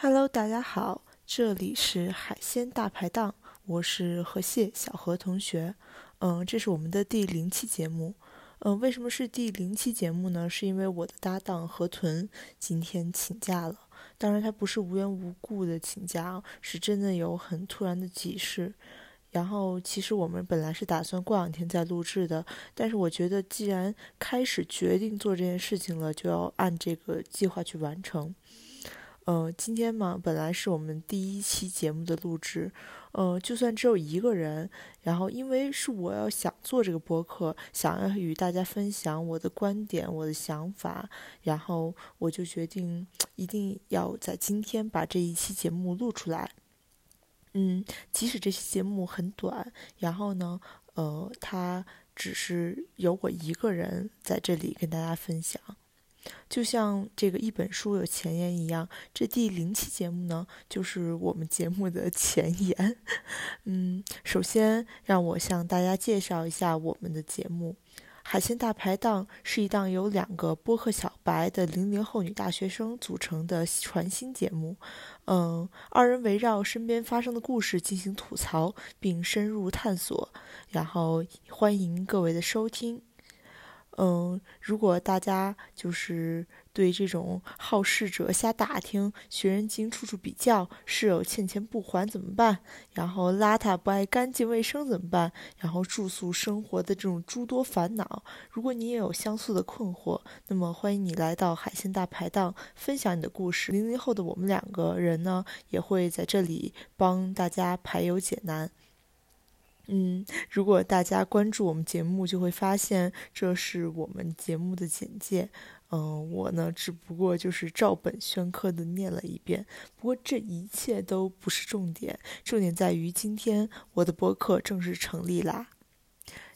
Hello，大家好，这里是海鲜大排档，我是何蟹小何同学。嗯，这是我们的第零期节目。嗯，为什么是第零期节目呢？是因为我的搭档河豚今天请假了。当然，他不是无缘无故的请假，是真的有很突然的急事。然后，其实我们本来是打算过两天再录制的，但是我觉得既然开始决定做这件事情了，就要按这个计划去完成。呃，今天嘛，本来是我们第一期节目的录制，呃，就算只有一个人，然后因为是我要想做这个播客，想要与大家分享我的观点、我的想法，然后我就决定一定要在今天把这一期节目录出来。嗯，即使这期节目很短，然后呢，呃，它只是有我一个人在这里跟大家分享。就像这个一本书有前言一样，这第零期节目呢，就是我们节目的前言。嗯，首先让我向大家介绍一下我们的节目。海鲜大排档是一档由两个播客小白的零零后女大学生组成的传新节目。嗯，二人围绕身边发生的故事进行吐槽，并深入探索。然后欢迎各位的收听。嗯，如果大家就是对这种好事者瞎打听、学人精处处比较、室友欠钱不还怎么办？然后邋遢不爱干净卫生怎么办？然后住宿生活的这种诸多烦恼，如果你也有相似的困惑，那么欢迎你来到海鲜大排档分享你的故事。零零后的我们两个人呢，也会在这里帮大家排忧解难。嗯，如果大家关注我们节目，就会发现这是我们节目的简介。嗯，我呢，只不过就是照本宣科的念了一遍。不过这一切都不是重点，重点在于今天我的播客正式成立啦。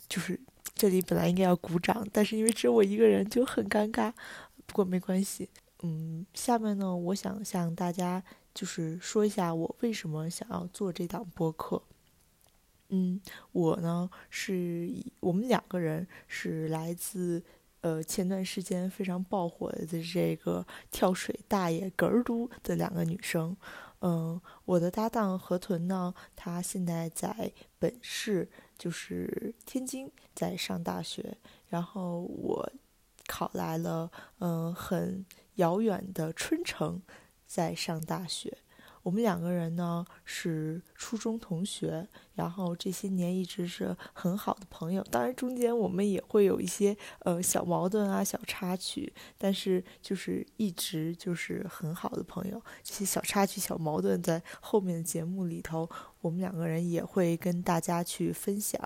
就是这里本来应该要鼓掌，但是因为只有我一个人就很尴尬。不过没关系。嗯，下面呢，我想向大家就是说一下我为什么想要做这档播客。嗯，我呢是我们两个人是来自呃前段时间非常爆火的这个跳水大爷格儿都的两个女生。嗯，我的搭档河豚呢，她现在在本市，就是天津，在上大学。然后我考来了，嗯，很遥远的春城，在上大学。我们两个人呢是初中同学，然后这些年一直是很好的朋友。当然中间我们也会有一些呃小矛盾啊、小插曲，但是就是一直就是很好的朋友。这些小插曲、小矛盾在后面的节目里头，我们两个人也会跟大家去分享。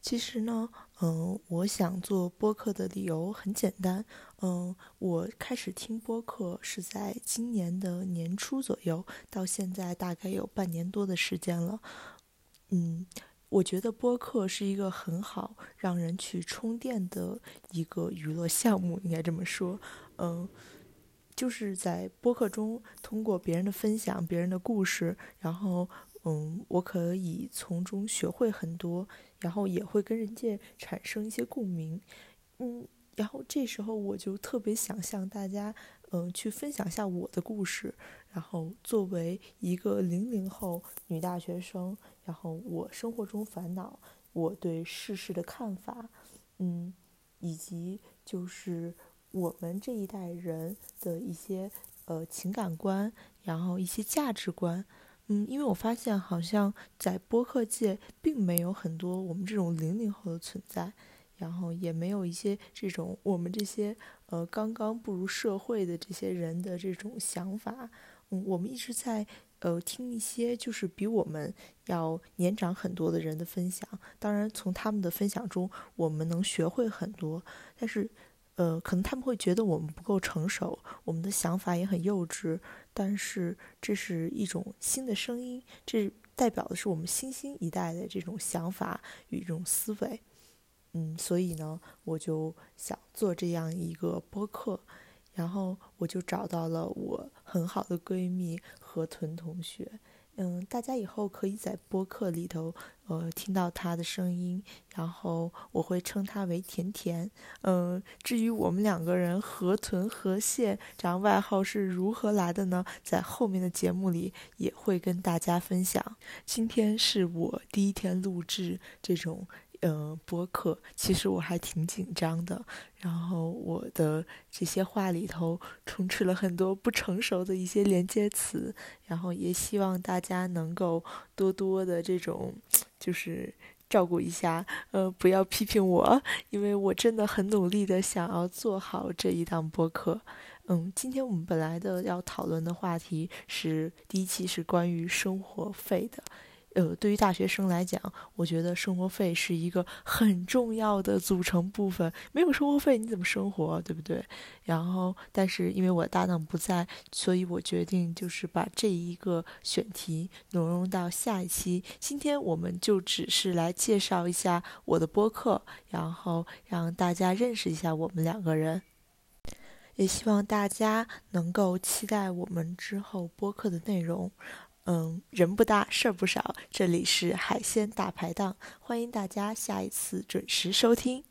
其实呢，嗯，我想做播客的理由很简单，嗯，我开始听播客是在今年的年初左右，到现在大概有半年多的时间了，嗯，我觉得播客是一个很好让人去充电的一个娱乐项目，应该这么说，嗯，就是在播客中通过别人的分享、别人的故事，然后。嗯，我可以从中学会很多，然后也会跟人家产生一些共鸣。嗯，然后这时候我就特别想向大家，嗯，去分享一下我的故事。然后作为一个零零后女大学生，然后我生活中烦恼，我对世事的看法，嗯，以及就是我们这一代人的一些呃情感观，然后一些价值观。嗯，因为我发现好像在播客界并没有很多我们这种零零后的存在，然后也没有一些这种我们这些呃刚刚步入社会的这些人的这种想法。嗯，我们一直在呃听一些就是比我们要年长很多的人的分享，当然从他们的分享中我们能学会很多，但是。呃，可能他们会觉得我们不够成熟，我们的想法也很幼稚，但是这是一种新的声音，这代表的是我们新兴一代的这种想法与这种思维。嗯，所以呢，我就想做这样一个播客，然后我就找到了我很好的闺蜜河豚同学，嗯，大家以后可以在播客里头，呃，听到他的声音，然后我会称他为甜甜。嗯，至于我们两个人河豚河蟹这样外号是如何来的呢？在后面的节目里也会跟大家分享。今天是我第一天录制这种。呃，播客其实我还挺紧张的，然后我的这些话里头充斥了很多不成熟的一些连接词，然后也希望大家能够多多的这种，就是照顾一下，呃，不要批评我，因为我真的很努力的想要做好这一档播客。嗯，今天我们本来的要讨论的话题是第一期是关于生活费的。呃，对于大学生来讲，我觉得生活费是一个很重要的组成部分。没有生活费，你怎么生活，对不对？然后，但是因为我搭档不在，所以我决定就是把这一个选题挪用到下一期。今天我们就只是来介绍一下我的播客，然后让大家认识一下我们两个人。也希望大家能够期待我们之后播客的内容。嗯，人不大，事儿不少。这里是海鲜大排档，欢迎大家下一次准时收听。